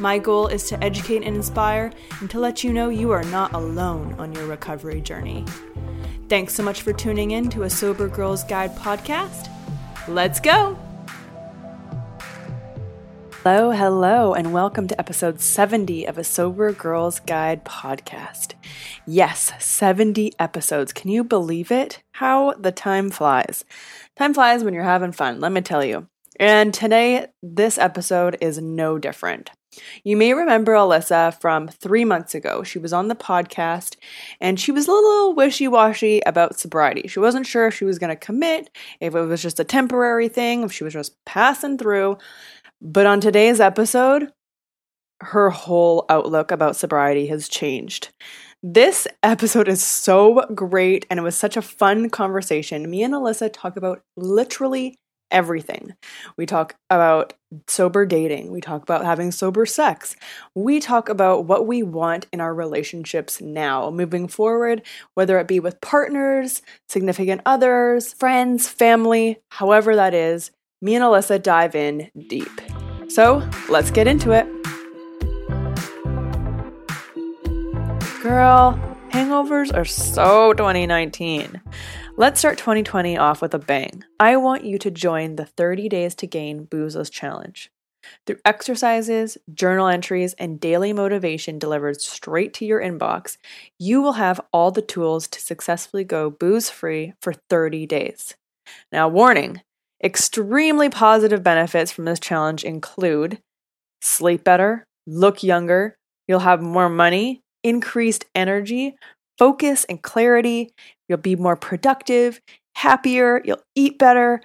My goal is to educate and inspire and to let you know you are not alone on your recovery journey. Thanks so much for tuning in to a Sober Girls Guide podcast. Let's go! Hello, hello, and welcome to episode 70 of a Sober Girls Guide podcast. Yes, 70 episodes. Can you believe it? How the time flies. Time flies when you're having fun, let me tell you. And today, this episode is no different. You may remember Alyssa from three months ago. She was on the podcast and she was a little wishy washy about sobriety. She wasn't sure if she was going to commit, if it was just a temporary thing, if she was just passing through. But on today's episode, her whole outlook about sobriety has changed. This episode is so great and it was such a fun conversation. Me and Alyssa talk about literally everything. We talk about sober dating. We talk about having sober sex. We talk about what we want in our relationships now, moving forward, whether it be with partners, significant others, friends, family, however that is. Me and Alyssa dive in deep. So let's get into it. Girl, hangovers are so 2019. Let's start 2020 off with a bang. I want you to join the 30 Days to Gain Boozless Challenge. Through exercises, journal entries, and daily motivation delivered straight to your inbox, you will have all the tools to successfully go booze free for 30 days. Now, warning extremely positive benefits from this challenge include sleep better, look younger, you'll have more money, increased energy, focus and clarity, You'll be more productive, happier, you'll eat better,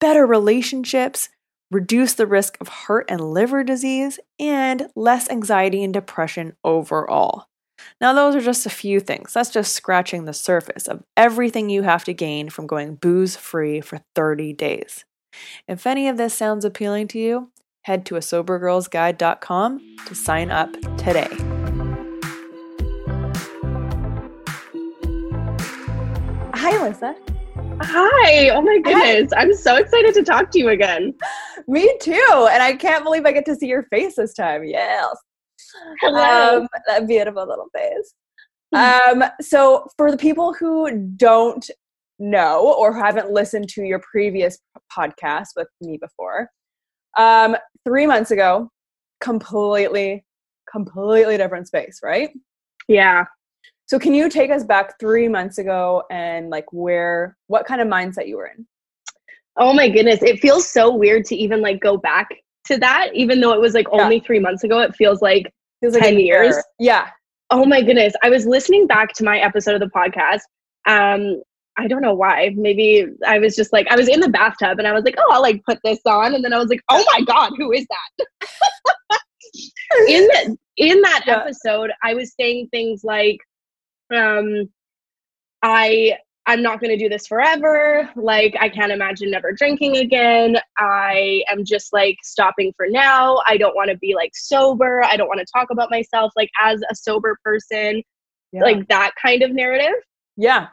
better relationships, reduce the risk of heart and liver disease, and less anxiety and depression overall. Now, those are just a few things. That's just scratching the surface of everything you have to gain from going booze free for 30 days. If any of this sounds appealing to you, head to a sobergirlsguide.com to sign up today. Hi, Alyssa. Hi. Oh my goodness. Hi. I'm so excited to talk to you again. Me too. And I can't believe I get to see your face this time. Yes. Hello. Um, that beautiful little face. um, so, for the people who don't know or haven't listened to your previous podcast with me before, um, three months ago, completely, completely different space, right? Yeah. So can you take us back three months ago and like where, what kind of mindset you were in? Oh my goodness. It feels so weird to even like go back to that, even though it was like yeah. only three months ago. It feels like, feels like 10 years. Yeah. Oh my goodness. I was listening back to my episode of the podcast. Um, I don't know why. Maybe I was just like, I was in the bathtub and I was like, oh, I'll like put this on. And then I was like, oh my God, who is that? in, the, in that yeah. episode, I was saying things like, um i i'm not going to do this forever like i can't imagine never drinking again i am just like stopping for now i don't want to be like sober i don't want to talk about myself like as a sober person Yeah. like that kind of narrative. yeah.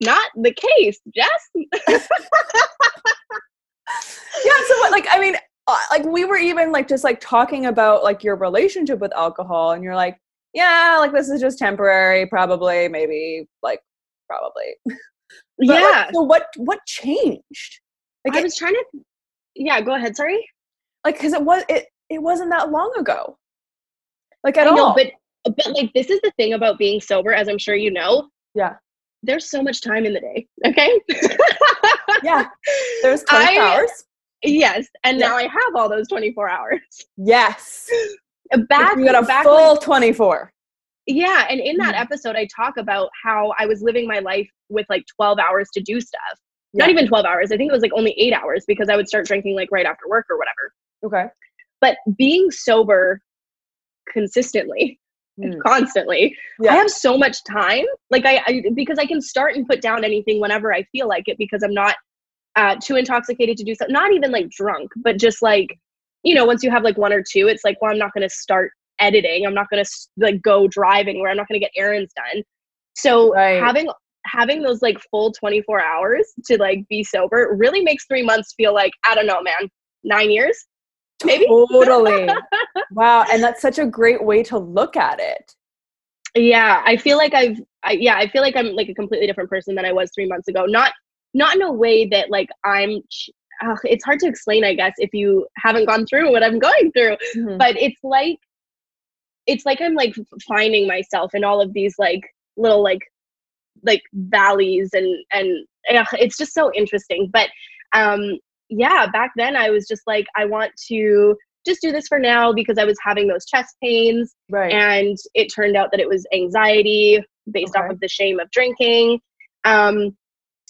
Not the case, Jess. Yeah. So what, like, I mean, uh, like we were even like just like talking about like your relationship with alcohol, and you're like, yeah, like this is just temporary, probably, maybe, like, probably. But, like, yeah. so what? What changed? Like, I it, was trying to Yeah, go ahead, sorry. like, because it was it it wasn't that long ago. Like at I know, all. but but like this is the thing about being sober, as I'm sure you know. Yeah. There's so much time in the day. Okay. yeah. There's 24 I- hours. Yes, and Yeah. now I have all those 24 hours. Yes. Back, you got a back full when- 24. yeah, and in that Mhm. episode, I talk about how I was living my life with like 12 hours to do stuff. Not even 12 hours. I think it was like only eight hours because I would start drinking like right after work or whatever. Okay. But being sober consistently, Mm. constantly, I have so much time. Like I, I, because I can start and put down anything whenever I feel like it because I'm not uh, too intoxicated to do so Not even like drunk, but just like, you know, once you have like one or two, it's like, well, I'm not going to start editing. I'm not going to like go driving where I'm not going to get errands done. So Right. having having those like full 24 hours to like be sober really makes three months feel like I don't know, man, nine years. Maybe. Totally. wow. And that's such a great way to look at it. yeah i feel like i've I, yeah i feel like i'm like a completely different person than i was three months ago not not in a way that like i'm ch- ugh, it's hard to explain i guess if you haven't gone through what i'm going through. Mhm. but it's like it's like i'm like finding myself in all of these like little like like valleys and and ugh, it's just so interesting. But um yeah back then i was just like i want to just do this for now because i was having those chest pains. Right. and it turned out that it was anxiety based off of the shame of drinking. Um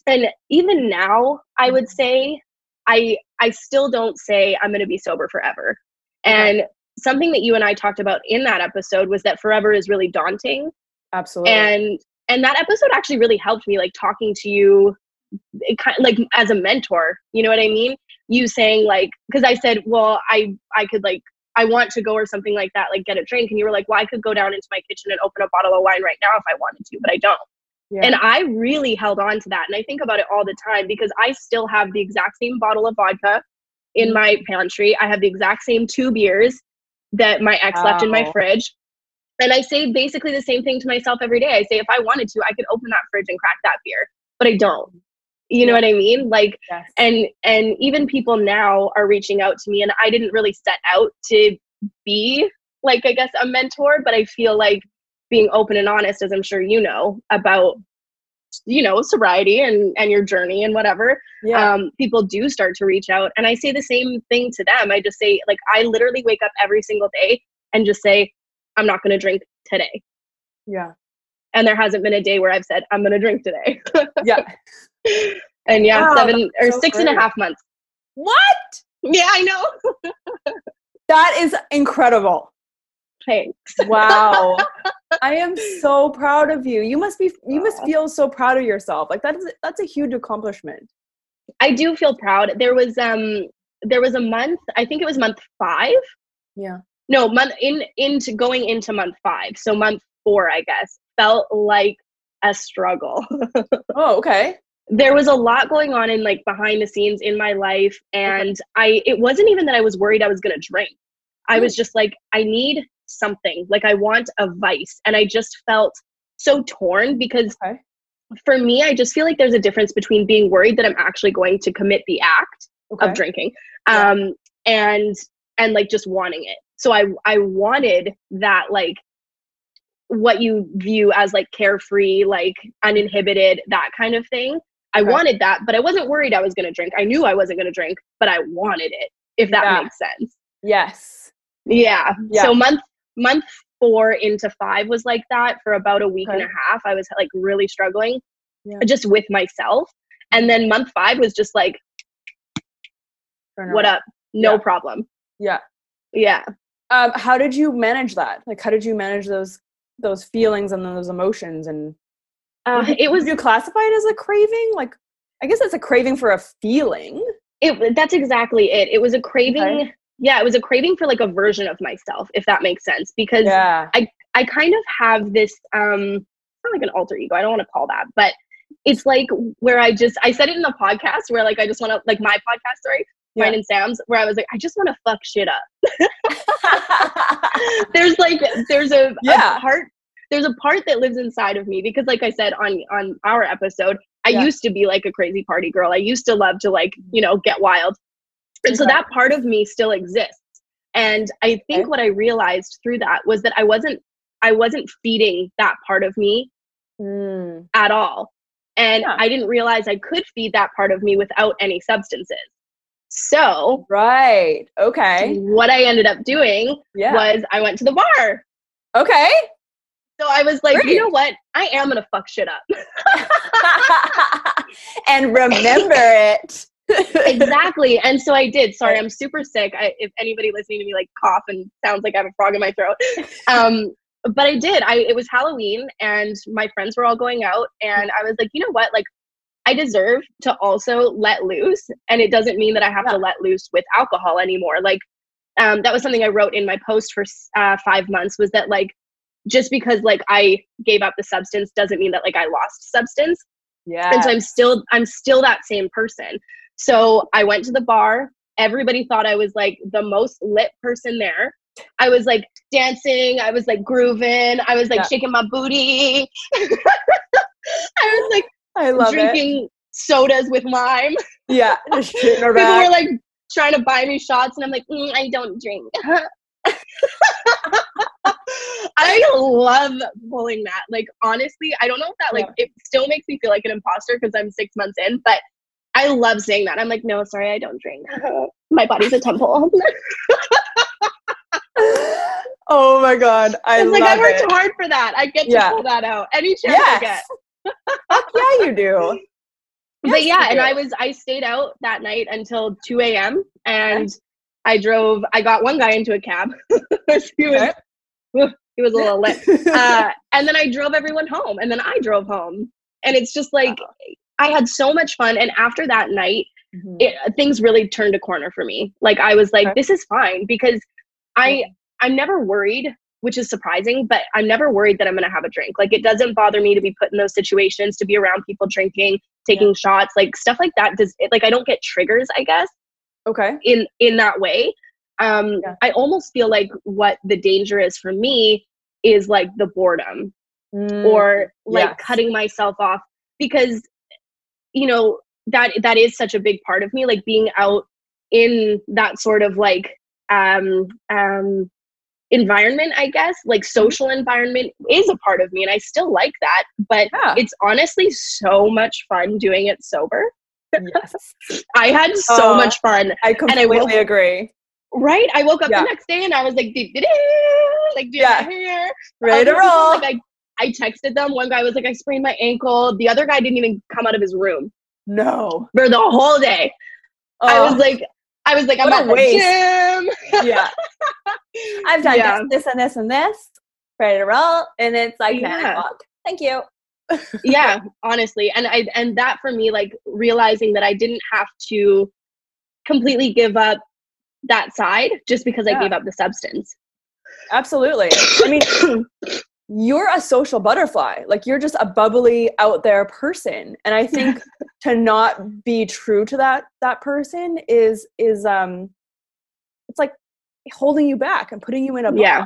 and even now i would say i i still don't say i'm going to be sober forever. And something that you and i talked about in that episode was that forever is really daunting. Absolutely. and and that episode actually really helped me like talking to you eh, it kind like as a mentor you know what i mean? You saying like because i said well i i could like i want to go or something like that like get a drink. And you were like well i could go down into my kitchen and open a bottle of wine right now if i wanted to but i don't yeah. and i really held on to that and i think about it all the time because i still have the exact same bottle of vodka in Mhm. my pantry i have the exact same two beers that my ex left in my fridge and I say basically the same thing to myself every day. I say, if I wanted to, I could open that fridge and crack that beer, but I don't. You know what I mean? Like, yes. and and even people now are reaching out to me, and I didn't really set out to be like, I guess, a mentor, but I feel like being open and honest, as I'm sure you know, about you know sobriety and and your journey and whatever yeah. um, people do start to reach out and i say the same thing to them i just say like i literally wake up every single day and just say i'm not going to drink today yeah. and there hasn't been a day where i've said i'm going to drink today Yeah. and yeah Wow, seven or so six and a half months What? yeah i know That is incredible. Thanks Wow. I am so proud of you. You must be you must feel so proud of yourself. Like that is that's a huge accomplishment. i do feel proud there was um there was a month i think it was month five Yeah. no month in into going into month five so month four i guess felt like a struggle Oh, okay. there was a lot going on in like behind the scenes in my life and i it wasn't even that i was worried i was going to drink i was just like i need something like i want a vice and i just felt so torn because Okay. for me i just feel like there's a difference between being worried that i'm actually going to commit the act Okay. of drinking Yeah. um and and like just wanting it so i i wanted that like what you view as like carefree like uninhibited that kind of thing i Okay. wanted that but i wasn't worried i was going to drink i knew i wasn't going to drink but i wanted it if that Yeah. makes sense Yes. yeah. Yeah. so month month four into five was like that for about a week and a half i was like really struggling Yeah. just with myself and then month five was just like what up no Yeah. problem Yeah. yeah Um, how did you manage that? Like how did you manage those those feelings and those emotions and uh, it was you classify it as a craving? Like I guess it's a craving for a feeling. it that's exactly it it was a craving Okay. Yeah it was a craving for like a version of myself if that makes sense because Yeah. i I kind of have this um not like an alter ego. I don't want to call that, but it's like where I just I said it in the podcast where like I just want to like my podcast story, yeah. mine and Sam's, where I was like I just want to fuck shit up. there's like there's a, yeah. a part there's a part that lives inside of me because like I said on on our episode, I yeah. used to be like a crazy party girl. I used to love to like, you know, get wild. And so that part of me still exists. And I think okay. what I realized through that was that I wasn't I wasn't feeding that part of me mm. at all. And yeah. I didn't realize I could feed that part of me without any substances. So, right. Okay. What I ended up doing yeah. was I went to the bar. Okay. So I was like, Great. you know what? I am going to fuck shit up. and remember it. Exactly. And so I did. Sorry, I'm super sick. I, if anybody listening to me like cough and sounds like I have a frog in my throat. Um, but I did. I it was Halloween and my friends were all going out and I was like, you know what? Like I deserve to also let loose and it doesn't mean that I have yeah. to let loose with alcohol anymore. Like um, that was something I wrote in my post for uh, 5 months was that like just because like I gave up the substance doesn't mean that like I lost substance. Yeah. And so I'm still I'm still that same person. So I went to the bar. Everybody thought I was like the most lit person there. I was like dancing, I was like grooving, I was like yeah. shaking my booty. I was like I love drinking it. sodas with lime. Yeah, just People were like trying to buy me shots, and I'm like, mm, I don't drink. I love pulling that. Like honestly, I don't know if that like yeah. it still makes me feel like an imposter because I'm six months in, but I love saying that. I'm like, no, sorry, I don't drink. My body's a temple. oh my god, I it's like I worked it. hard for that. I get to yeah. pull that out any chance yes. I get. Fuck yeah, you do. Yes, but yeah, and I was I stayed out that night until two a.m. and. I drove. I got one guy into a cab. he was he was a little lit, uh, and then I drove everyone home, and then I drove home, and it's just like I had so much fun. And after that night, mm-hmm. it, things really turned a corner for me. Like I was like, okay. this is fine because I I'm never worried, which is surprising, but I'm never worried that I'm gonna have a drink. Like it doesn't bother me to be put in those situations, to be around people drinking, taking yeah. shots, like stuff like that. Does it, like I don't get triggers, I guess. Okay. In in that way, um, yeah. I almost feel like what the danger is for me is like the boredom mm, or like yes. cutting myself off because you know that that is such a big part of me like being out in that sort of like um, um, environment, I guess, like mm-hmm. social environment is a part of me and I still like that. But yeah. it's honestly so much fun doing it sober. Yes. I had so uh, much fun. I completely and I agree. Right? I woke up yeah. the next day and I was like, like, yeah. hair. Ready to roll. Like, I, I texted them. One guy was like, I sprained my ankle. The other guy didn't even come out of his room. No. For the whole day. Uh, I was like, I was like, I'm at the gym. yeah. I've done yeah. this, this, and this, and this. Ready to roll. And it's like yeah. 10 o'clock. Thank you. yeah, honestly. And I and that for me, like realizing that I didn't have to completely give up that side just because yeah. I gave up the substance. Absolutely. I mean, you're a social butterfly. Like you're just a bubbly out there person. And I think to not be true to that that person is is um it's like holding you back and putting you in a box. Yeah.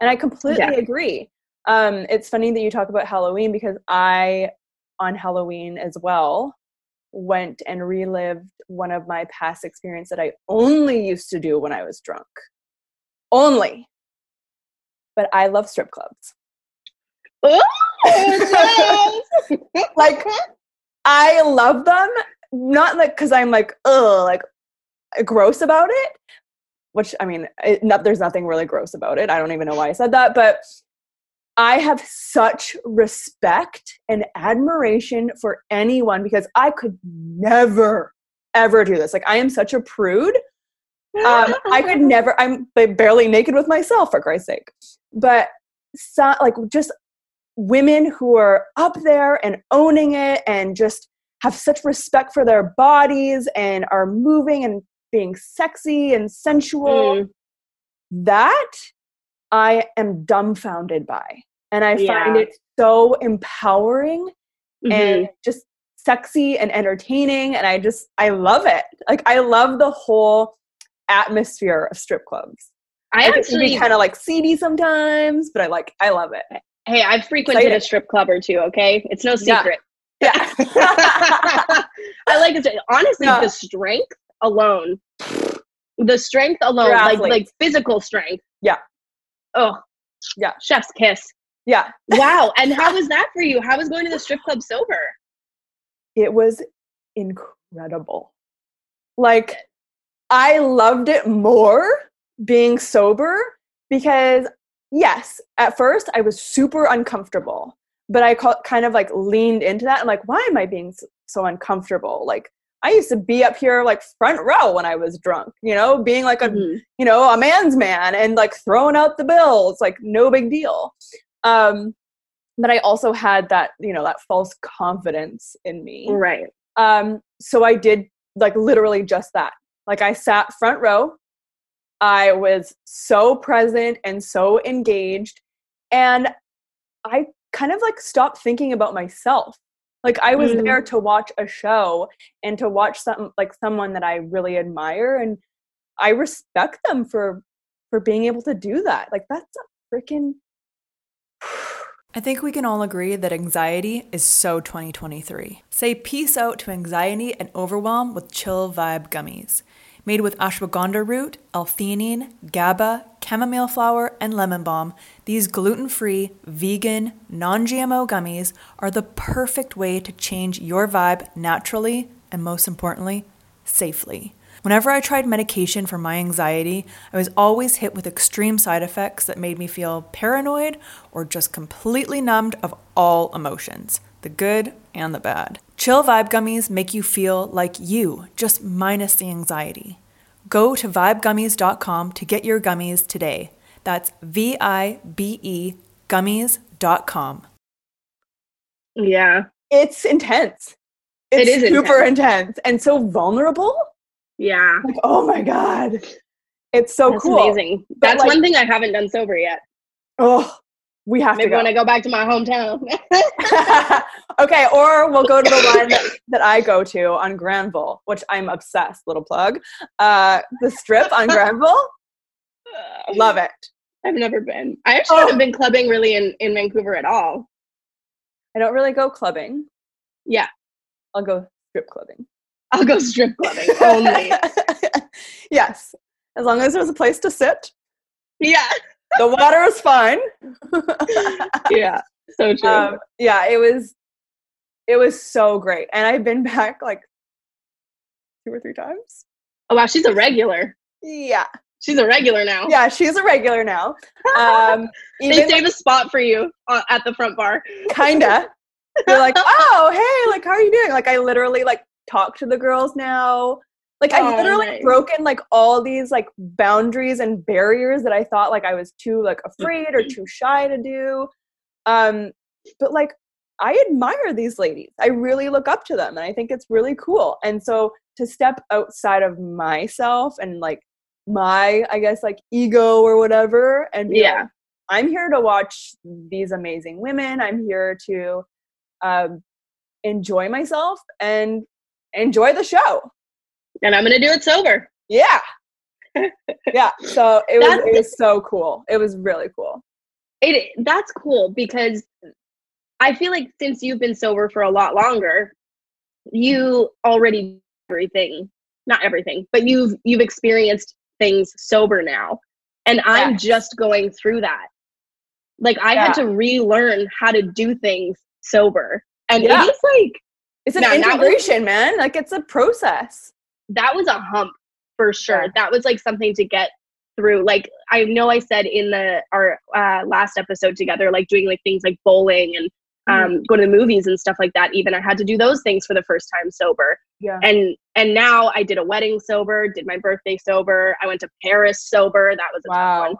And I completely yeah. agree. Um it's funny that you talk about Halloween because I on Halloween as well went and relived one of my past experiences that I only used to do when I was drunk. Only but I love strip clubs. Oh, like I love them, not like because I'm like ugh, like gross about it. Which I mean, it, not, there's nothing really gross about it. I don't even know why I said that, but I have such respect and admiration for anyone because I could never ever do this. Like I am such a prude um, I could never. I'm barely naked with myself, for Christ's sake. But so, like just women who are up there and owning it, and just have such respect for their bodies and are moving and being sexy and sensual. Mm. That I am dumbfounded by. And I find it so empowering Mhm. and just sexy and entertaining. And I just, I love it. Like, I love the whole atmosphere of strip clubs. I Like, it can be actually, kind of like seedy sometimes, but I like, I love it. hey, I've frequented a strip club or two. Okay, it's no secret. Yeah. I like it. Honestly, Yeah. the strength alone, the strength alone, like like physical strength. Yeah. Oh, Yeah. Chef's kiss. yeah. Wow. and how was that for you? How was going to the strip club sober? it was incredible. Like, I loved it more being sober because, yes, at first I was super uncomfortable, but I kind of like leaned into that and, like, why am I being so uncomfortable? Like, I used to be up here, like, front row when I was drunk, you know, being like a Mhm. you know, a man's man and like throwing out the bills, like no big deal. Um, but I also had that, you know, that false confidence in me. Right. Um, so I did like literally just that. Like I sat front row. I was so present and so engaged. And I kind of like stopped thinking about myself. Like I was Mm. there to watch a show and to watch some like someone that I really admire and I respect them for for being able to do that. Like that's a freaking I think we can all agree that anxiety is so 2023. Say peace out to anxiety and overwhelm with Chill Vibe gummies. Made with ashwagandha root, L-theanine, GABA, chamomile flower, and lemon balm, these gluten-free, vegan, non-GMO gummies are the perfect way to change your vibe naturally and most importantly, safely. Whenever I tried medication for my anxiety, I was always hit with extreme side effects that made me feel paranoid or just completely numbed of all emotions the good and the bad. Chill Vibe Gummies make you feel like you, just minus the anxiety. Go to vibegummies.com to get your gummies today. That's V I B E gummies.com. Yeah. it's intense. It It's is super intense. and so vulnerable. Yeah. Like, oh my God. It's so That's cool. amazing. That's like- one thing I haven't done sober yet. Oh, we have Maybe to when go. I go back to my hometown. okay, or we'll go to the one that, that I go to on Granville, which I'm obsessed. Little plug. Uh, the strip on Granville. Love it. I've never been. I actually Oh. haven't been clubbing really in, in Vancouver at all. I don't really go clubbing. Yeah. I'll go strip clubbing. I'll go strip clubbing only. yes, as long as there's a place to sit. yeah. The water was fine. Yeah. So true. um, yeah, it was. It was so great, and I've been back like two or three times. oh wow, she's a regular. Yeah, She's a regular now. yeah, she's a regular now. Um, they save a spot for you uh, at the front bar. kinda. They're like, oh, hey, like, how are you doing? Like, I literally like talk to the girls now. Like, I've Oh, literally nice. broken like all these like boundaries and barriers that I thought like I was too like afraid or too shy to do. Um, but like, I admire these ladies. I really look up to them, and I think it's really cool. And so to step outside of myself and like my, I guess, like ego or whatever, and be like, Yeah. I'm here to watch these amazing women. I'm here to um, enjoy myself and enjoy the show. And I'm gonna do it sober. Yeah. yeah. So it was it was so cool. It was really cool. It that's cool because I feel like since you've been sober for a lot longer, you already everything, not everything, but you've you've experienced things sober now. And I'm just going through that. Like I Yeah. had to relearn how to do things sober. And Yeah. it is like It's an Yeah, and that was- integration, man. Like it's a process. That was a hump for sure. Yeah. That was like something to get through. Like I know I said in the our uh, last episode together, like doing like things like bowling and um, go to the movies and stuff like that. Even I had to do those things for the first time sober. Yeah. And and now I did a wedding sober, did my birthday sober. I went to Paris sober. That was a tough Wow. one.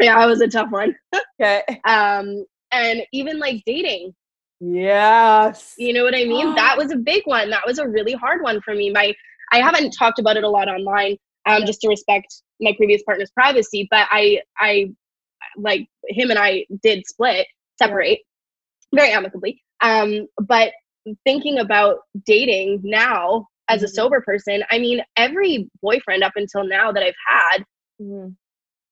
Yeah, it was a tough one. Okay. Um, and even like dating, Yes. you know what I mean? that was a big one. That was a really hard one for me. My I haven't talked about it a lot online, um, just to respect my previous partner's privacy. But I I like him and I did split, separate very amicably. Um, but thinking about dating now as a Mhm. sober person, I mean, every boyfriend up until now that I've had, Mhm.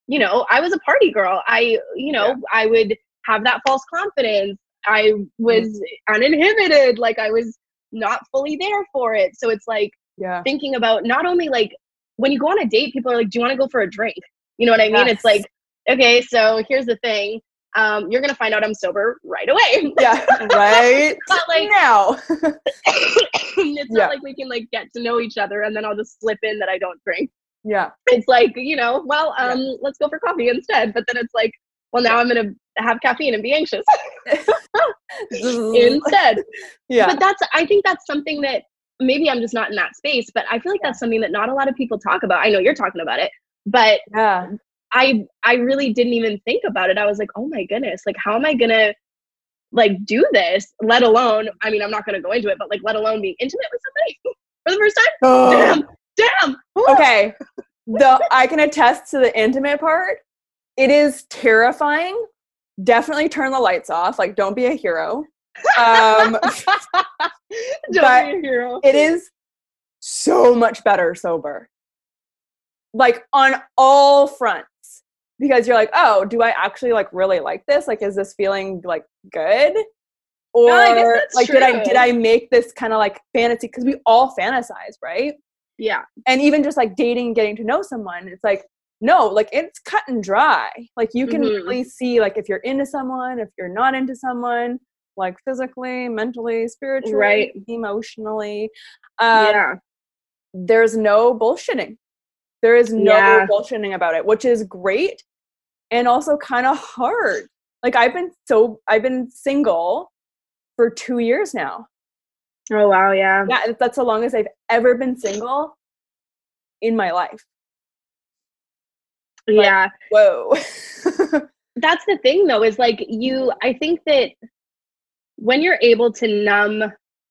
you know, I was a party girl. I, you know, Yeah. I would have that false confidence. I was uninhibited, like I was not fully there for it. So it's like Yeah. thinking about not only like when you go on a date, people are like, "Do you want to go for a drink?" You know what I mean? Yes. It's like, okay, so here's the thing. Um, you're gonna find out I'm sober right away. Yeah. Right. not like now. it's Yeah. not like we can like get to know each other and then I'll just slip in that I don't drink. yeah. It's like, you know, well, um, let's go for coffee instead. But then it's like, well, now I'm gonna have caffeine and be anxious instead. yeah. But that's I think that's something that maybe I'm just not in that space, but I feel like that's something that not a lot of people talk about. I know you're talking about it, but yeah. I I really didn't even think about it. I was like, oh my goodness, like how am I gonna like do this? Let alone, I mean, I'm not gonna go into it, but like let alone being intimate with somebody for the first time. Oh. Damn, damn. Woo. okay. The I can attest to the intimate part. It is terrifying. Definitely turn the lights off. Like, don't be a hero. Um, but be a hero. it is so much better sober. Like on all fronts. Because you're like, oh, do I actually like really like this? Like, is this feeling like good? Or that's like did I did I make this kind of like fantasy? Because we all fantasize, right? Yeah, and even just like dating getting to know someone it's like no like it's cut and dry like you can Mhm. really see like if you're into someone if you're not into someone like physically mentally spiritually Right. emotionally um, yeah, there's no bullshitting there is no Yeah. bullshitting about it which is great and also kind of hard like i've been so i've been single for two years now Oh wow, yeah. yeah that's the longest i've ever been single in my life Like- Yeah. whoa That's the thing though, is like you I think that when you're able to numb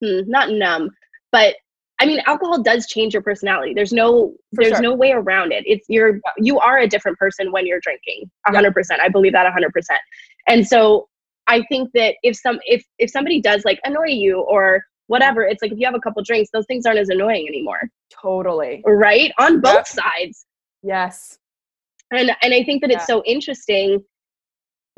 hmm, not numb, but I mean alcohol does change your personality. There's no For there's sure. no way around it. It's you're you are a different person when you're drinking. a hundred percent. I believe that a hundred percent. And so I think that if some if if somebody does like annoy you or whatever, it's like if you have a couple drinks, those things aren't as annoying anymore. totally Right? On both Yep. sides. yes and and i think that it's so interesting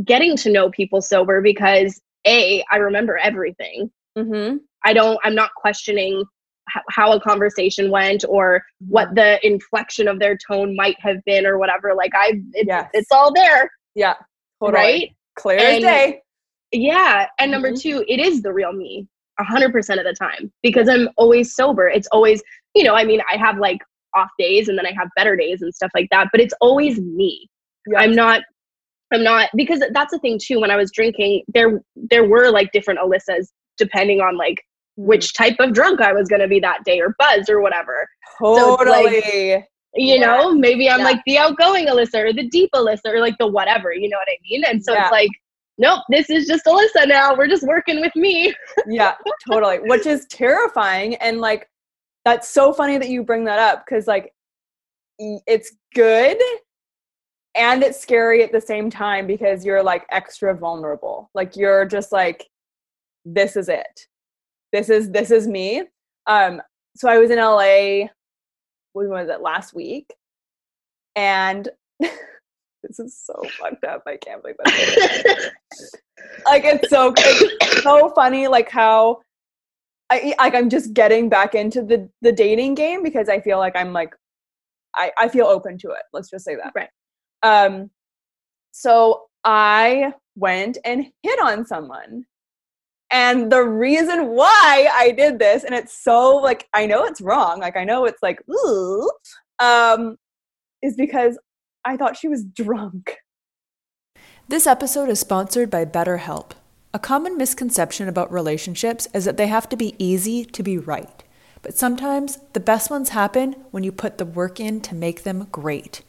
getting to know people sober because a i remember everything mm-hmm. i don't i'm not questioning h- how a conversation went or what the inflection of their tone might have been or whatever like i it's, Yes. it's all there yeah totally. right clear as day yeah and number Mhm. two it is the real me a hundred percent of the time because i'm always sober it's always you know i mean i have like off days and then i have better days and stuff like that but it's always me Yes. I'm not I'm not because that's the thing too when I was drinking there there were like different Alyssas depending on like Mm. which type of drunk I was going to be that day or buzzed or whatever. so like- totally You Yeah. know, maybe I'm Yeah. like the outgoing Alyssa or the deep Alyssa or like the whatever, you know what I mean? And so Yeah. it's like nope, this is just Alyssa now. We're just working with me. yeah totally which is terrifying and like that's so funny that you bring that up because like it's good and it's scary at the same time because you're like extra vulnerable. Like you're just like this is it. This is this is me. Um so i was in la when was it? Last week. And this is so fucked up. I can't believe that like it's so it's so funny like how I like I'm just getting back into the the dating game because I feel like I'm like I I feel open to it. Let's just say that. Right. Um so I went and hit on someone. And the reason why I did this and it's so like I know it's wrong. Like I know it's like ooh um is because I thought she was drunk. This episode is sponsored by BetterHelp. A common misconception about relationships is that they have to be easy to be right. But sometimes the best ones happen when you put the work in to make them great.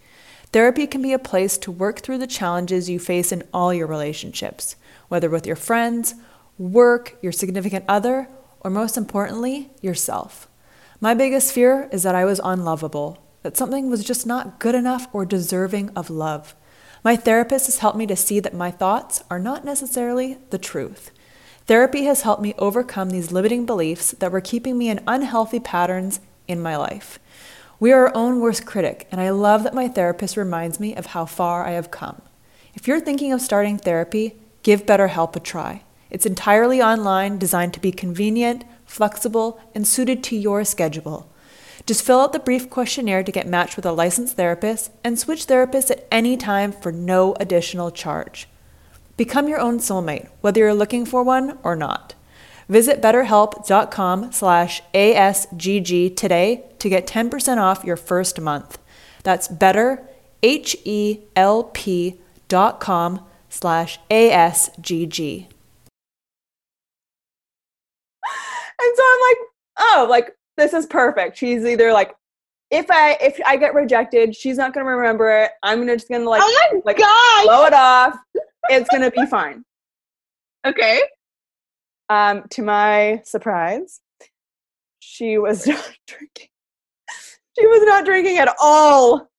Therapy can be a place to work through the challenges you face in all your relationships, whether with your friends, work, your significant other, or most importantly, yourself. My biggest fear is that I was unlovable, that something was just not good enough or deserving of love. My therapist has helped me to see that my thoughts are not necessarily the truth. Therapy has helped me overcome these limiting beliefs that were keeping me in unhealthy patterns in my life. We are our own worst critic, and I love that my therapist reminds me of how far I have come. If you're thinking of starting therapy, give BetterHelp a try. It's entirely online, designed to be convenient, flexible, and suited to your schedule. Just fill out the brief questionnaire to get matched with a licensed therapist and switch therapists at any time for no additional charge. Become your own soulmate, whether you're looking for one or not. Visit betterhelp.com slash ASGG today to get 10% off your first month. That's better, H-E-L-P dot com slash ASGG. And so I'm like, oh, like this is perfect. She's either like, if I if I get rejected, she's not gonna remember it. I'm gonna just gonna like, oh my like god! blow it off. It's gonna be fine. Okay. Um, to my surprise, she was not drinking. She was not drinking at all.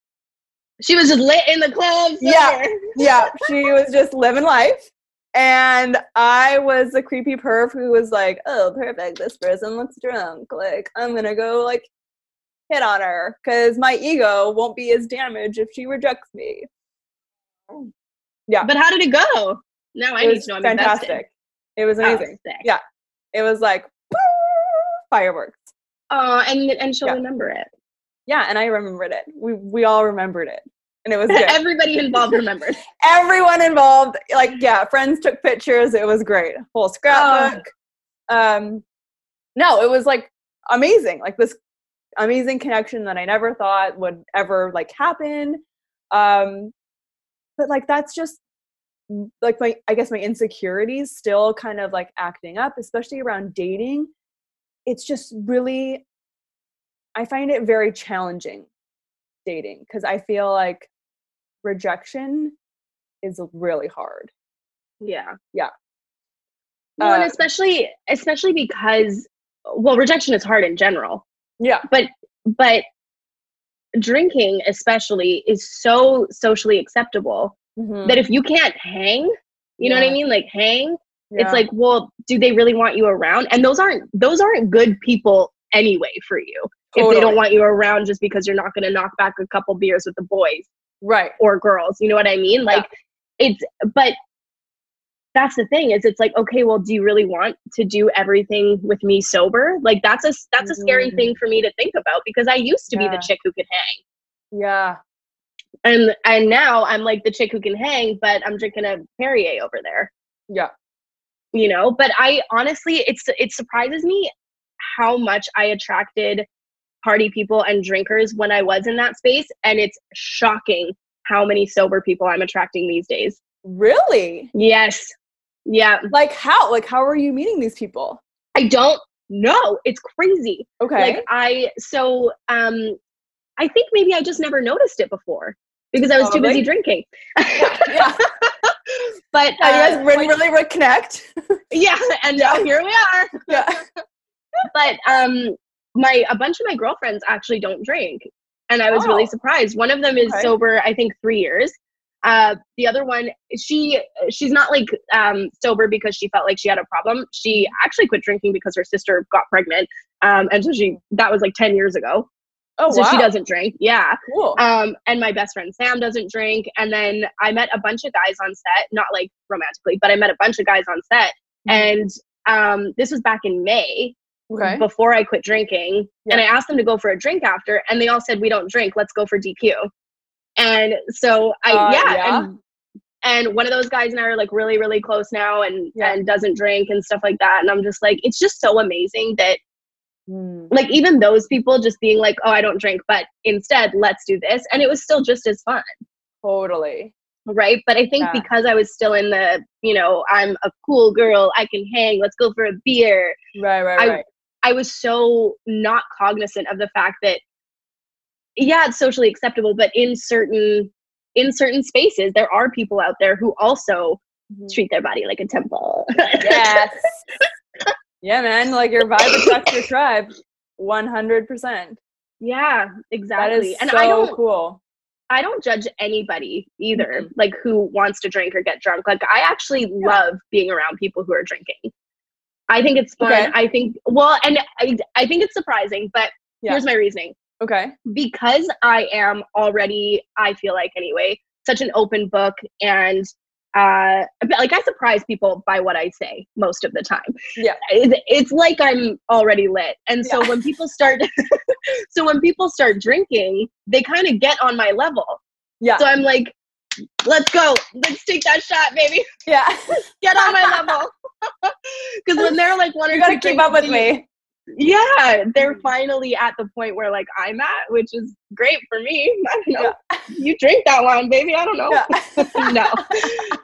She was just lit in the club. Yeah. Yeah, she was just living life. And I was a creepy perv who was like, oh, perfect. This person looks drunk. Like, I'm going to go, like, hit on her because my ego won't be as damaged if she rejects me. Yeah. But how did it go? Now I it need to know. I'm fantastic. invested. It was Oh, amazing. sick. Yeah. It was like fireworks. Oh, and and she'll Yeah. remember it. Yeah, and I remembered it. We we all remembered it. And it was good. Everybody involved remembered. everyone involved like yeah friends took pictures it was great whole scrapbook um no it was like amazing like this amazing connection that i never thought would ever like happen um but like that's just like my i guess my insecurities still kind of like acting up especially around dating it's just really i find it very challenging dating because i feel like rejection is really hard. Yeah. Yeah. Well, and Uh, especially especially because well, rejection is hard in general, Yeah. But but drinking especially is so socially acceptable that if you can't hang, you know what I mean? Like hang, it's like, well, do they really want you around? And those aren't those aren't good people anyway for you. If they don't want you around just because you're not going to knock back a couple beers with the boys right. or girls, you know what I mean? Like it's but that's the thing is it's like okay well do you really want to do everything with me sober like that's a that's a scary Mhm. thing for me to think about because i used to be the chick who could hang Yeah. And and now i'm like the chick who can hang but i'm drinking a perrier over there Yeah. you know but i honestly it's it surprises me how much i attracted party people and drinkers when i was in that space and it's shocking how many sober people i'm attracting these days Really? yes yeah Like how? Like how are you meeting these people? i don't know it's crazy Okay. like i so um i think maybe i just never noticed it before because i was too busy drinking yeah. but Yeah, you uh, guys really, really reconnect. yeah and now here we are yeah. but um my a bunch of my girlfriends actually don't drink and i was really Oh. surprised one of them is Okay. sober i think three years uh the other one she she's not like um sober because she felt like she had a problem she actually quit drinking because her sister got pregnant um and so she that was like 10 years ago Oh so wow. she doesn't drink yeah Cool. um and my best friend sam doesn't drink and then i met a bunch of guys on set not like romantically but i met a bunch of guys on set and um this was back in may okay. before I quit drinking. And I asked them to go for a drink after, and they all said, We don't drink, let's go for DQ. And so I, Uh, yeah. yeah. And, and one of those guys and I are like really, really close now and, Yeah. and doesn't drink and stuff like that. And I'm just like, it's just so amazing that, Hmm. like, even those people just being like, Oh, I don't drink, but instead, let's do this. And it was still just as fun. Totally. Right. But I think Yeah. because I was still in the, you know, I'm a cool girl, I can hang, let's go for a beer. Right, right, I- right. I was so not cognizant of the fact that yeah, it's socially acceptable, but in certain in certain spaces there are people out there who also Mhm. treat their body like a temple. Yes. yeah, man. Like your vibe attracts your tribe. One hundred percent. yeah, exactly. is and so I don't cool. I don't judge anybody either, Mhm. like who wants to drink or get drunk. Like I actually love being around people who are drinking. I think it's fun. Okay. I think well, and I I think it's surprising, but Yeah. here's my reasoning. Okay. Because I am already, I feel like anyway, such an open book and uh but, like I surprise people by what I say most of the time. Yeah. It- It's like I'm already lit. And so when people start so when people start drinking, they kind of get on my level. Yeah. So I'm like, let's go. Let's take that shot, baby. yeah. Get on my level. Because when they're like one or gotta two keep up with me. Yeah, they're finally at the point where like I'm at, which is great for me. I don't know. You drink that one, baby. I don't know. Yeah. no,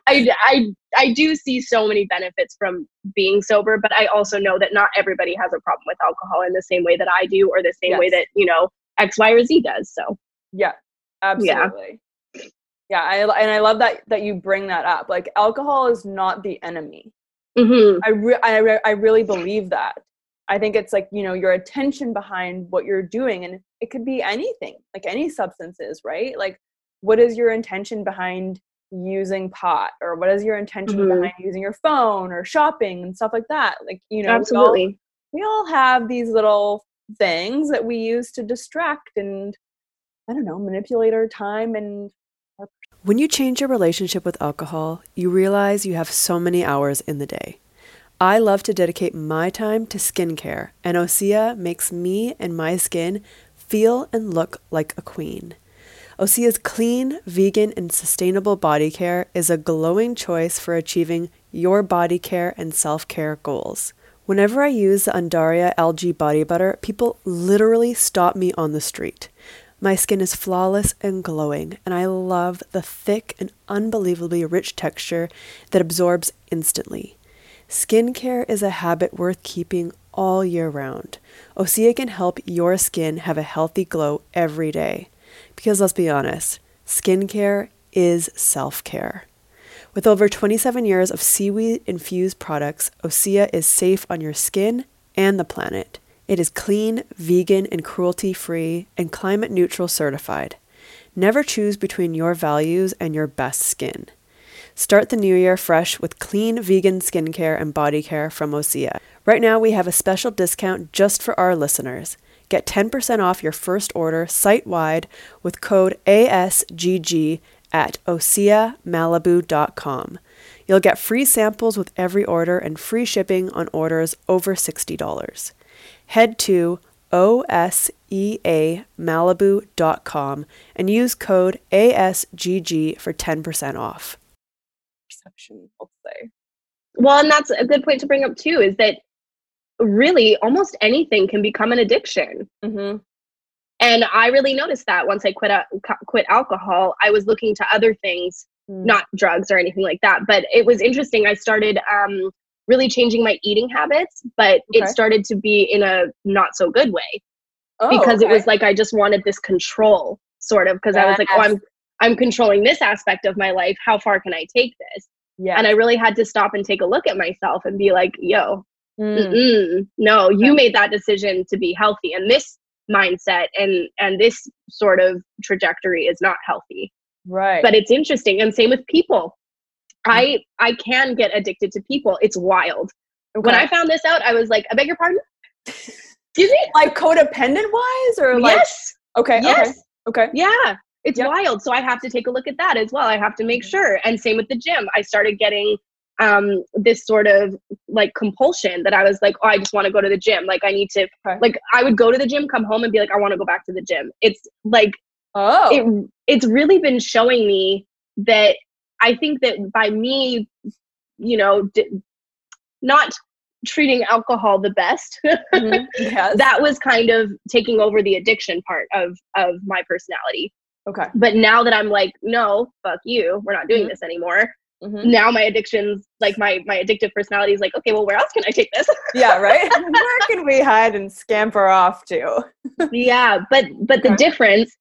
I, I, I do see so many benefits from being sober, but I also know that not everybody has a problem with alcohol in the same way that I do, or the same way that you know X, Y, or Z does. So Yeah, absolutely. Yeah, I, and I love that that you bring that up. Like alcohol is not the enemy. Mhm. I re- I, re- I really believe that. I think it's like you know your attention behind what you're doing, and it could be anything, like any substances, right? Like, what is your intention behind using pot, or what is your intention Mhm. behind using your phone or shopping and stuff like that? Like, you know, we all- absolutely. we all have these little things that we use to distract and I don't know, manipulate our time and When you change your relationship with alcohol, you realize you have so many hours in the day. I love to dedicate my time to skincare, and Osea makes me and my skin feel and look like a queen. Osea's clean, vegan, and sustainable body care is a glowing choice for achieving your body care and self care goals. Whenever I use the Undaria algae body butter, people literally stop me on the street. My skin is flawless and glowing, and I love the thick and unbelievably rich texture that absorbs instantly. Skincare is a habit worth keeping all year round. Osea can help your skin have a healthy glow every day. Because let's be honest, skincare is self care. With over 27 years of seaweed infused products, Osea is safe on your skin and the planet. It is clean, vegan, and cruelty free, and climate neutral certified. Never choose between your values and your best skin. Start the new year fresh with clean vegan skincare and body care from Osea. Right now, we have a special discount just for our listeners. Get 10% off your first order site wide with code ASGG at OseaMalibu.com. You'll get free samples with every order and free shipping on orders over $60. Head to OSEAMalibu.com and use code ASGG for 10% off. Perception. Well, and that's a good point to bring up too. Is that really almost anything can become an addiction. Mm-hmm. And I really noticed that once I quit uh, quit alcohol, I was looking to other things, Mm. not drugs or anything like that. But it was interesting. I started um, really changing my eating habits, but Okay. it started to be in a not so good way Oh, because it was like I just wanted this control, sort of. Because I was like, oh, I'm I'm controlling this aspect of my life. How far can I take this? Yeah. And I really had to stop and take a look at myself and be like, yo, Mm. Mm-mm. no you made that decision to be healthy and this mindset and and this sort of trajectory is not healthy. Right. but it's interesting and same with people. I i can get addicted to people. It's wild. When i found this out i was like i beg your pardon? Excuse me like codependent wise or like yes. okay yes. okay okay. Yeah it's Yep. wild. So i have to take a look at that as well. I have to make sure. And same with the gym. I started getting um this sort of like compulsion that i was like oh i just want to go to the gym. Like i need to Okay. like i would go to the gym come home and be like i want to go back to the gym. It's like oh. it it's really been showing me that i think that by me you know d- not treating alcohol the best Mhm. yes. that was kind of taking over the addiction part of of my personality okay but now that i'm like no fuck you we're not doing Mhm. this anymore Mhm. now my addictions like my my addictive personality is like okay well where else can i take this yeah right where can we hide and scamper off to yeah but but the Okay. difference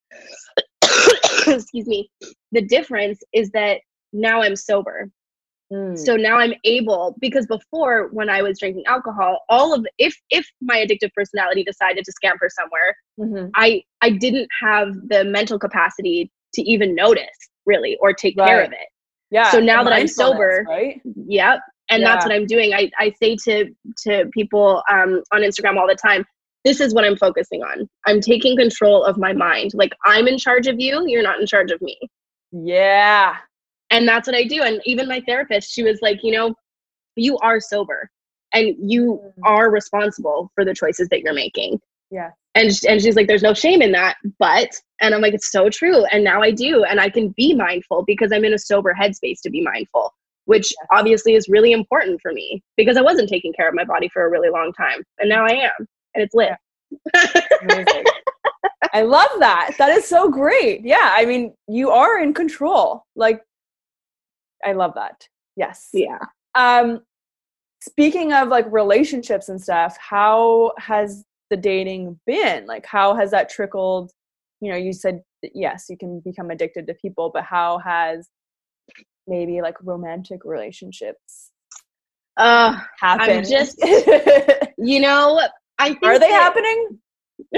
excuse me the difference is that now i'm sober Mm. so now i'm able because before when i was drinking alcohol all of if if my addictive personality decided to scamper somewhere Mhm. i i didn't have the mental capacity to even notice really or take care of it. Yeah. So now that I'm sober, right? Yep. And that's what I'm doing. I, I say to to people um, on Instagram all the time, this is what I'm focusing on. I'm taking control of my mind. Like I'm in charge of you, you're not in charge of me. Yeah. And that's what I do. And even my therapist, she was like, you know, you are sober and you Mm. are responsible for the choices that you're making. Yeah. And and she's like, there's no shame in that, but and I'm like, it's so true. And now I do, and I can be mindful because I'm in a sober headspace to be mindful, which obviously is really important for me because I wasn't taking care of my body for a really long time, and now I am, and it's lit. Amazing. I love that. That is so great. Yeah. I mean, you are in control. Like, I love that. Yes. yeah. Um, speaking of like relationships and stuff, how has the dating been? Like, how has that trickled? You know, you said yes, you can become addicted to people, but how has maybe like romantic relationships Uh, happened? I'm just- you know, I think Are they that- happening?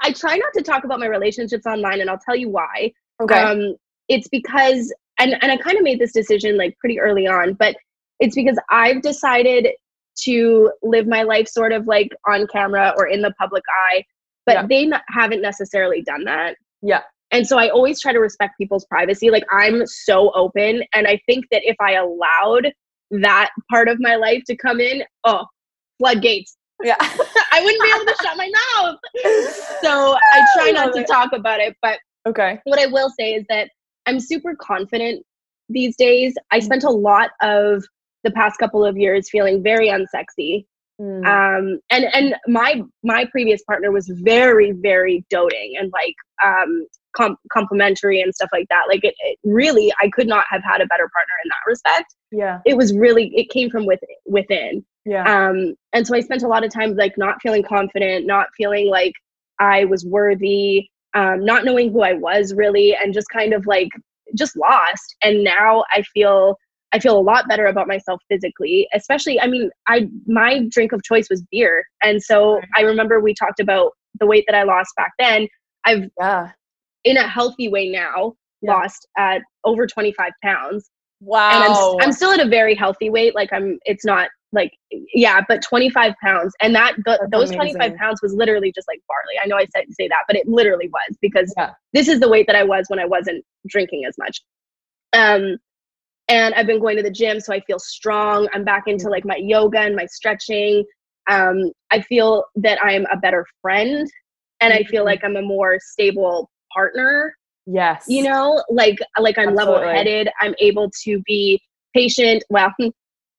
I try not to talk about my relationships online, and I'll tell you why. Okay. Um, it's because, and and I kind of made this decision like pretty early on, but it's because I've decided to live my life sort of like on camera or in the public eye, but Yeah. they n- haven't necessarily done that. yeah. And so I always try to respect people's privacy. Like I'm so open, and I think that if I allowed that part of my life to come in, oh, floodgates. Yeah. I wouldn't be able to shut my mouth. So I try not to talk about it, but okay. what I will say is that I'm super confident these days. I spent a lot of the past couple of years feeling very unsexy. Mm. Um, and and my my previous partner was very very doting and like um, com- complimentary and stuff like that. Like it, it really, I could not have had a better partner in that respect. yeah. It was really it came from with, within. Yeah. Um, and so I spent a lot of time like not feeling confident, not feeling like I was worthy, um, not knowing who I was really, and just kind of like just lost. And now I feel I feel a lot better about myself physically. Especially, I mean, I my drink of choice was beer, and so I remember we talked about the weight that I lost back then. I've yeah. in a healthy way now Yeah. lost at over 25 pounds Wow. and I'm, I'm still at a very healthy weight like i'm it's not like yeah but 25 pounds and that th- those 25 pounds was literally just like barley. I know i said say that but it literally was because Yeah. this is the weight that i was when i wasn't drinking as much. Um and i've been going to the gym so i feel strong. I'm back into like my yoga and my stretching. Um i feel that i'm a better friend and i feel Mhm. like i'm a more stable partner yes. you know? Like like i'm level headed. I'm able to be patient. Well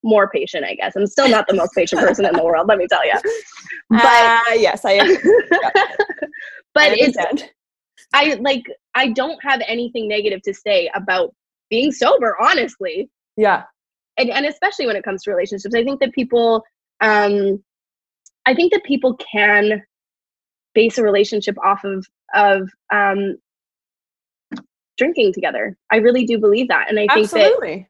more patient i guess i'm still not the most patient person in the world let me tell you but Uh, yes, I am. but I it's i like i don't have anything negative to say about being sober honestly Yeah. and, and especially when it comes to relationships i think that people um i think that people can base a relationship off of of um drinking together i really do believe that and i think that Absolutely.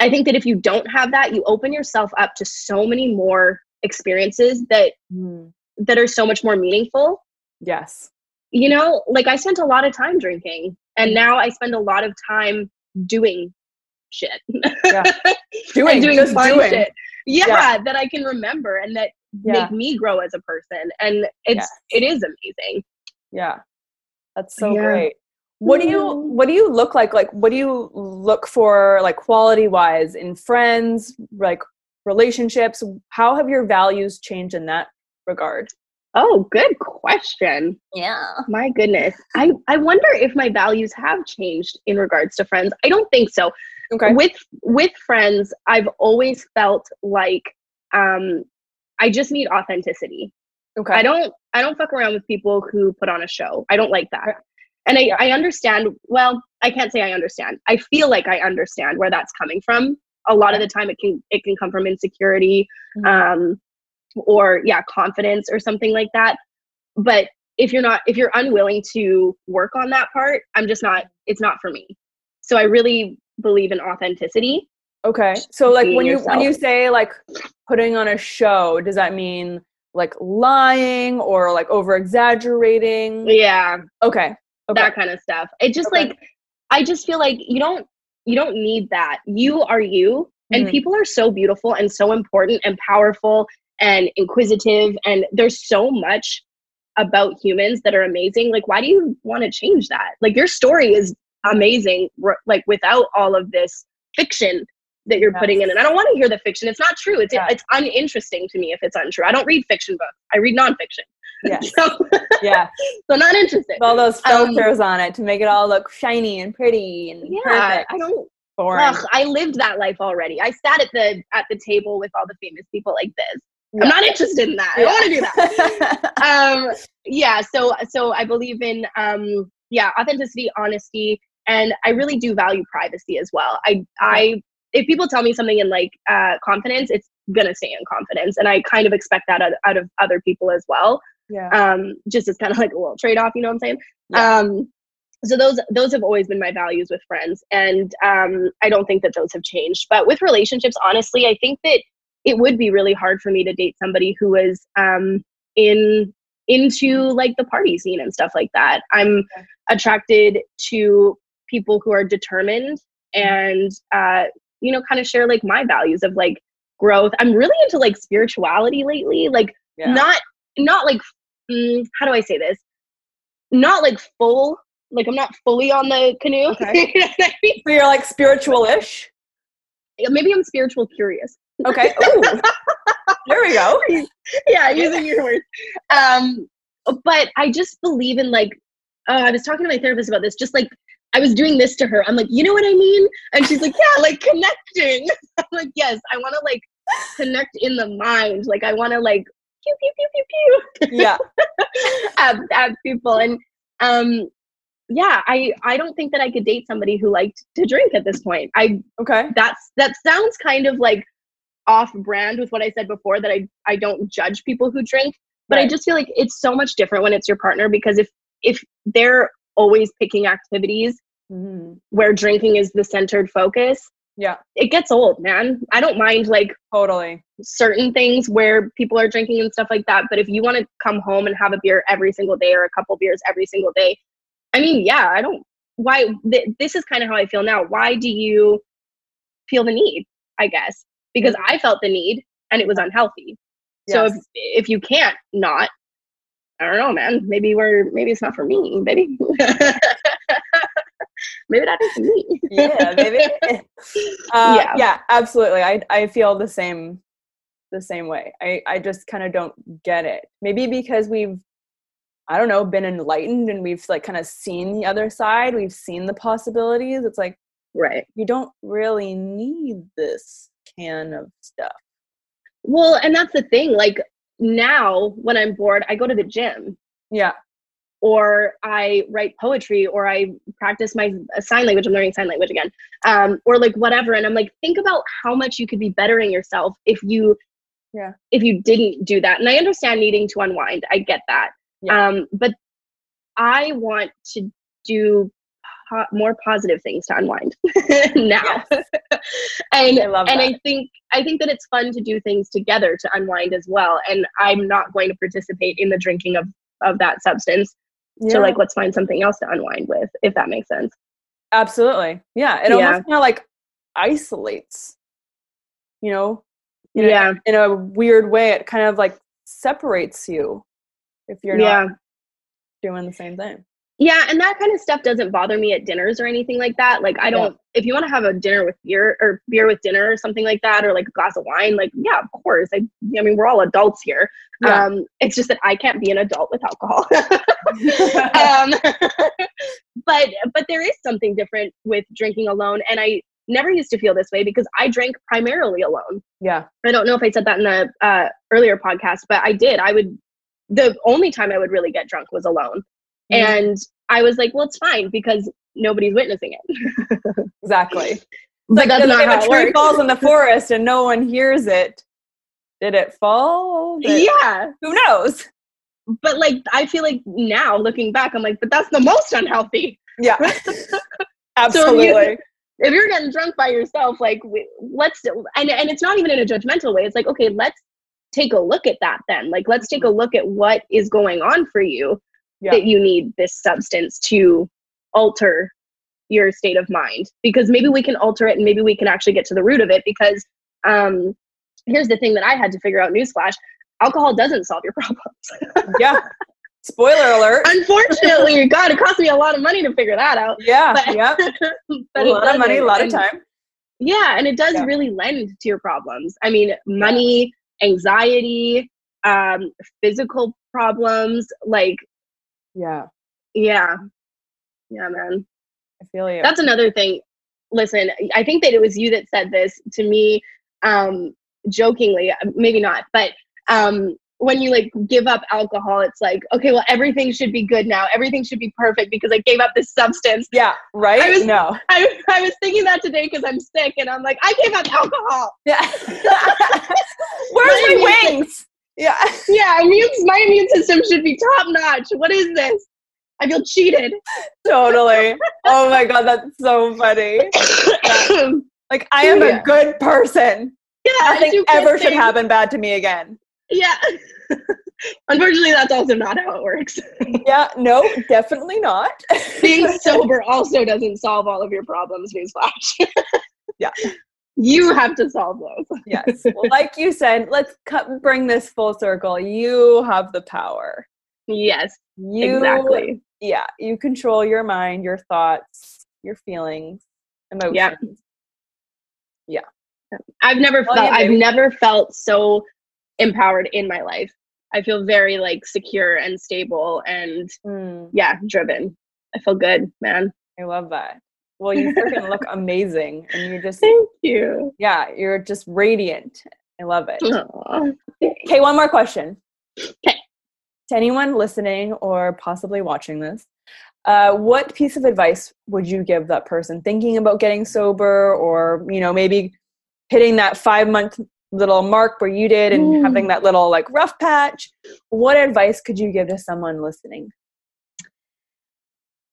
I think that if you don't have that, you open yourself up to so many more experiences that Mm. that are so much more meaningful. Yes. You know, like I spent a lot of time drinking and now I spend a lot of time doing shit. Yeah. Doing, doing just fun doing. shit. Yeah, Yeah. that I can remember and that Yeah. make me grow as a person. And it's Yes. it is amazing. Yeah. That's so Yeah. great. What do you Mm. what do you look like like what do you look for like quality wise in friends, like relationships? How have your values changed in that regard? Oh, good question. Yeah. My goodness. I, I wonder if my values have changed in regards to friends. I don't think so. Okay. with with friends i've always felt like um i just need authenticity Okay. i don't i don't fuck around with people who put on a show i don't like that Okay. And i i understand well i can't say i understand i feel like i understand where that's coming from a lot of the time it can it can come from insecurity Mhm. um or yeah confidence or something like that but if you're not if you're unwilling to work on that part i'm just not it's not for me so i really believe in authenticity Okay. So like when you when you say like putting on a show, does that mean like lying or like over exaggerating? yeah Okay. Okay. that kind of stuff. It just Okay. like I just feel like you don't you don't need that. You are you and Mhm. people are so beautiful and so important and powerful and inquisitive and there's so much about humans that are amazing. Like why do you want to change that? Like your story is amazing like without all of this fiction that you're putting in and I don't want to hear the fiction. It's not true. It's Yeah. it's uninteresting to me if it's untrue. I don't read fiction books. I read nonfiction. Yes. So, Yeah. so not interested. With all those Um, filters on it to make it all look shiny and pretty and Yeah, perfect. I don't Boring. Ugh, I lived that life already. I sat at the at the table with all the famous people like this. Yeah. I'm not interested in that. I don't want to do that. um, yeah. So so I believe in um, yeah authenticity, honesty, and I really do value privacy as well. I I if people tell me something in like uh, confidence, it's gonna stay in confidence, and I kind of expect that out, out of other people as well. Yeah. Um, just as kind of like a little trade off. You know what I'm saying? Yeah. Um, so those those have always been my values with friends and um, i don't think that those have changed but with relationships honestly i think that it would be really hard for me to date somebody who was um, in into like the party scene and stuff like that i'm Okay. attracted to people who are determined and uh, you know kind of share like my values of like growth i'm really into like spirituality lately like yeah. not not like mm, how do i say this not like full like i'm not fully on the canoe Okay. you know I mean? So you're like spiritual-ish. maybe i'm spiritual curious Okay. There we go. yeah using your words um but i just believe in like uh, i was talking to my therapist about this just like i was doing this to her i'm like you know what i mean and she's like yeah like connecting i'm like yes i want to like connect in the mind like i want to like pew pew pew pew pew Yeah. at, at people and um yeah i i don't think that i could date somebody who liked to drink at this point i Okay. that's that sounds kind of like off brand with what i said before that i i don't judge people who drink but i just feel like it's so much different when it's your partner because if if they're always picking activities Mhm. where drinking is the centered focus Yeah. it gets old man i don't mind like Totally. certain things where people are drinking and stuff like that. But if you want to come home and have a beer every single day or a couple beers every single day, I mean, yeah, I don't. Why? Th- this is kind of how I feel now. Why do you feel the need? I guess because mm. I felt the need and it was unhealthy. So if if you can't not, I don't know, man. Maybe we're maybe it's not for me. Maybe maybe that is me. yeah, baby. Uh, Yeah. yeah. absolutely. I I feel the same the same way. I I just kind of don't get it. Maybe because we've I don't know, been enlightened and we've like kind of seen the other side. We've seen the possibilities. It's like Right. you don't really need this can of stuff. Well, and that's the thing. Like now, when I'm bored, I go to the gym Yeah. Or I write poetry or I practice my sign language. I'm learning sign language again. Um, or like whatever. And I'm like, think about how much you could be bettering yourself if you Yeah. if you didn't do that. And I understand needing to unwind. I get that. Yeah. Um, but I want to do po- more positive things to unwind now. and I love and. I think I think that it's fun to do things together to unwind as well. And I'm not going to participate in the drinking of of that substance. Yeah. So like let's find something else to unwind with, if that makes sense. Absolutely. Yeah. It Yeah. almost kind of like isolates, you know? in a- Yeah. in a weird way, it kind of like separates you if you're not doing the same thing. Yeah, and that kind of stuff doesn't bother me at dinners or anything like that. Like I don't if you want to have a dinner with beer or beer with dinner or something like that or like a glass of wine, like yeah, of course. I I mean, we're all adults here. Yeah. Um it's just that I can't be an adult with alcohol. um but but there is something different with drinking alone and I never used to feel this way because I drank primarily alone. yeah. I don't know if I said that in the uh, earlier podcast, but I did. I would, the only time I would really get drunk was alone. Mhm. And I was like, well, it's fine because nobody's witnessing it. Exactly. But that's not if how a it tree works. falls in the forest and no one hears it, did it fall? Did- yeah. Who knows? But like, I feel like now looking back, I'm like, but that's the most unhealthy. Yeah. Absolutely. If you're getting drunk by yourself, like, let's, and, and it's not even in a judgmental way. It's like, okay, let's take a look at that then. Like, let's take a look at what is going on for you Yeah. that you need this substance to alter your state of mind because maybe we can alter it and maybe we can actually get to the root of it because um here's the thing that I had to figure out newsflash alcohol doesn't solve your problems yeah. Spoiler alert. unfortunately god it cost me a lot of money to figure that out Yeah. but, yeah. but a lot of money, a lot of And- time. yeah and it does Yeah. really lend to your problems i mean money anxiety um physical problems like Yeah. yeah yeah man I feel you. that's another thing listen i think that it was you that said this to me um jokingly maybe not but um when you like give up alcohol it's like okay well everything should be good now everything should be perfect because i gave up this substance yeah. Right. I was- no. i, I was thinking that today because i'm sick and i'm like i gave up alcohol Yeah. Where's My my wings? Yeah. yeah immune, my immune system should be top notch what is this i feel cheated Totally. Oh my god, that's so funny. yeah, Like I am Yeah. a good person. I Nothing ever should things. happen bad to me again. yeah unfortunately that's also not how it works Yeah, no, definitely not. being sober also doesn't solve all of your problems newsflash Yeah. You have to solve those yes. Well, like you said, let's cut, bring this full circle. You have the power. yes You exactly Yeah, you control your mind, your thoughts, your feelings, emotions. Yep. Yeah. I've never Well, felt you i've never felt so empowered in my life i feel very like secure and stable and Mm, yeah driven i feel good man I love that. Well, you freaking look amazing, and you're just thank you yeah, you're just radiant. I love it. Okay, one more question. 'Kay. To anyone listening or possibly watching this, uh, what piece of advice would you give that person thinking about getting sober or, you know, maybe hitting that five month little mark where you did and Mm. having that little like rough patch? What advice could you give to someone listening?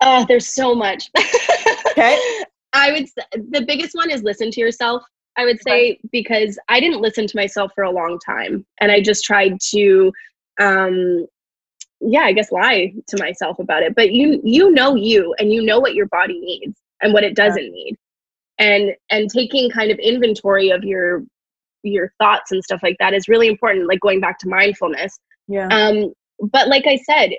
Oh, there's so much. Okay. I would say the biggest one is listen to yourself. I would say because I didn't listen to myself for a long time and I just tried to um yeah, I guess lie to myself about it. But you you know you and you know what your body needs and what it doesn't need. And and taking kind of inventory of your your thoughts and stuff like that is really important like going back to mindfulness Yeah. um, but like I said,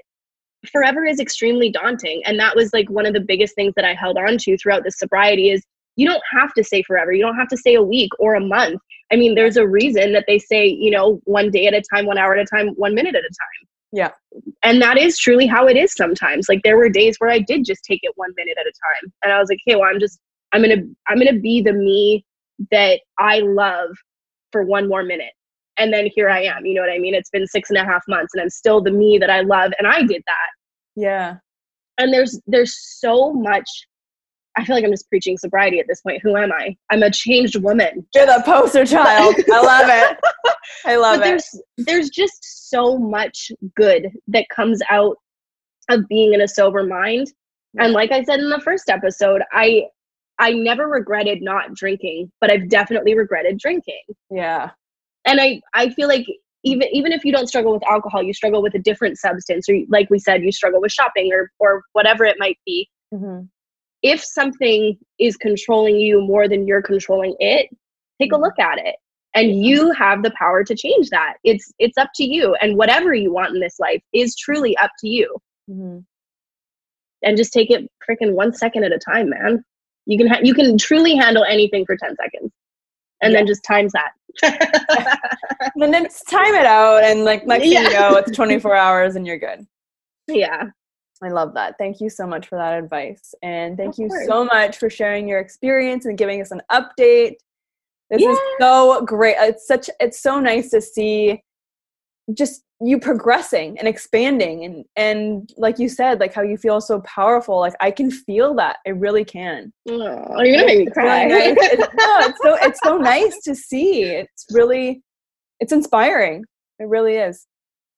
forever is extremely daunting. And that was like one of the biggest things that I held on to throughout this sobriety is you don't have to say forever. You don't have to say a week or a month. I mean, there's a reason that they say, you know, one day at a time, one hour at a time, one minute at a time. Yeah. And that is truly how it is sometimes. Like there were days where I did just take it one minute at a time. And I was like, hey, well, I'm just I'm gonna I'm gonna be the me that I love for one more minute and then here I am. You know what I mean? It's been six and a half months, and I'm still the me that I love, and I did that. yeah. And there's there's so much. I feel like I'm just preaching sobriety at this point. Who am I? I'm a changed woman. You're the poster child. I love it. I love but it. there's there's just so much good that comes out of being in a sober mind. And like I said in the first episode, I I never regretted not drinking, but I've definitely regretted drinking. Yeah. And i i feel like even even if you don't struggle with alcohol you struggle with a different substance or like we said you struggle with shopping or or whatever it might be. Hmm if something is controlling you more than you're controlling it take a Mhm. look at it. And you have the power to change that. It's it's up to you. And whatever you want in this life is truly up to you. Hmm and just take it freaking one second at a time man. You can ha- you can truly handle anything for 10 seconds and then just times that And then just time it out, and like next thing you Yeah. know, it's 24 hours, and you're good. yeah I love that. Thank you so much for that advice. And thank Of you course. so much for sharing your experience and giving us an update. This is so great. It's such it's so nice to see just you progressing and expanding and and like you said, like how you feel so powerful. Like I can feel that. I really can. Oh, you're gonna make me really cry. nice. It's, no, it's so it's so nice to see. It's really it's inspiring. It really is.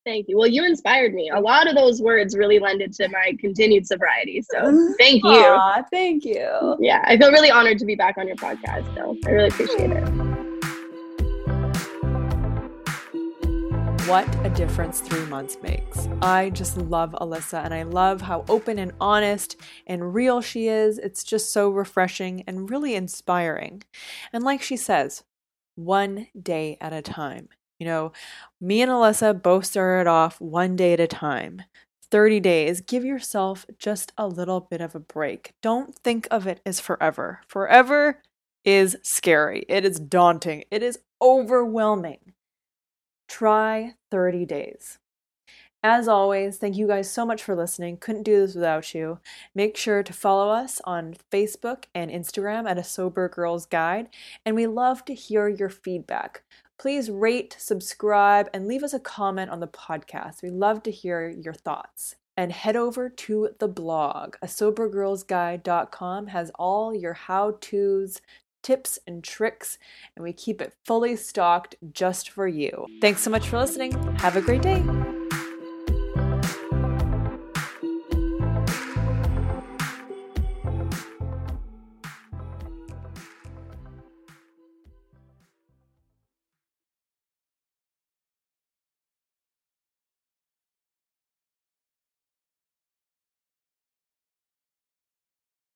Thank you. Well, you inspired me. A lot of those words really lended to my continued sobriety. So thank you. Aw, thank you. Yeah, I feel really honored to be back on your podcast. So I really appreciate it. What a difference three months makes. I just love Alyssa and I love how open and honest and real she is. It's just so refreshing and really inspiring. And like she says, one day at a time. You know, me and Alyssa both started off one day at a time. 30 days, give yourself just a little bit of a break. Don't think of it as forever. Forever is scary, it is daunting, it is overwhelming. Try 30 days. As always, thank you guys so much for listening. Couldn't do this without you. Make sure to follow us on Facebook and Instagram at A Sober Girls Guide, and we love to hear your feedback. Please rate, subscribe, and leave us a comment on the podcast. We love to hear your thoughts. And head over to the blog. A sobergirlsguide.com has all your how to's, tips, and tricks, and we keep it fully stocked just for you. Thanks so much for listening. Have a great day.